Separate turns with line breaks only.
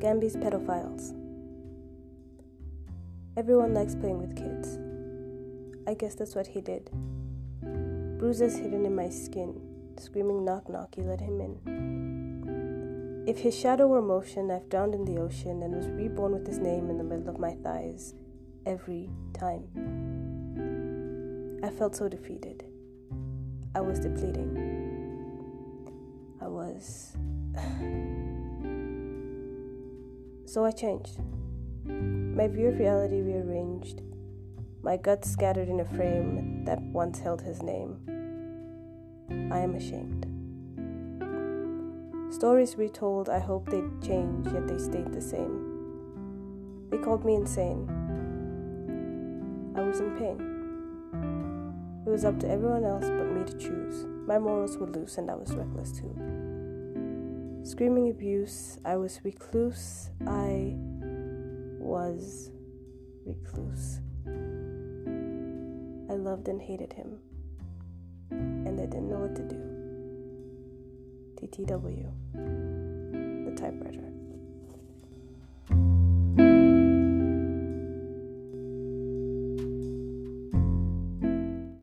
Gambi's pedophiles. Everyone likes playing with kids. I guess that's what he did. Bruises hidden in my skin, screaming knock knock, you let him in. If his shadow were motion, I've drowned in the ocean and was reborn with his name in the middle of my thighs every time. I felt so defeated. I was depleting. I was. So I changed. My view of reality rearranged, my guts scattered in a frame that once held his name. I am ashamed. Stories retold, I hope they'd change, yet they stayed the same. They called me insane. I was in pain. It was up to everyone else but me to choose. My morals were loose and I was reckless too. Screaming abuse, I was recluse, I was recluse. I loved and hated him, and I didn't know what to do. TTW, the typewriter.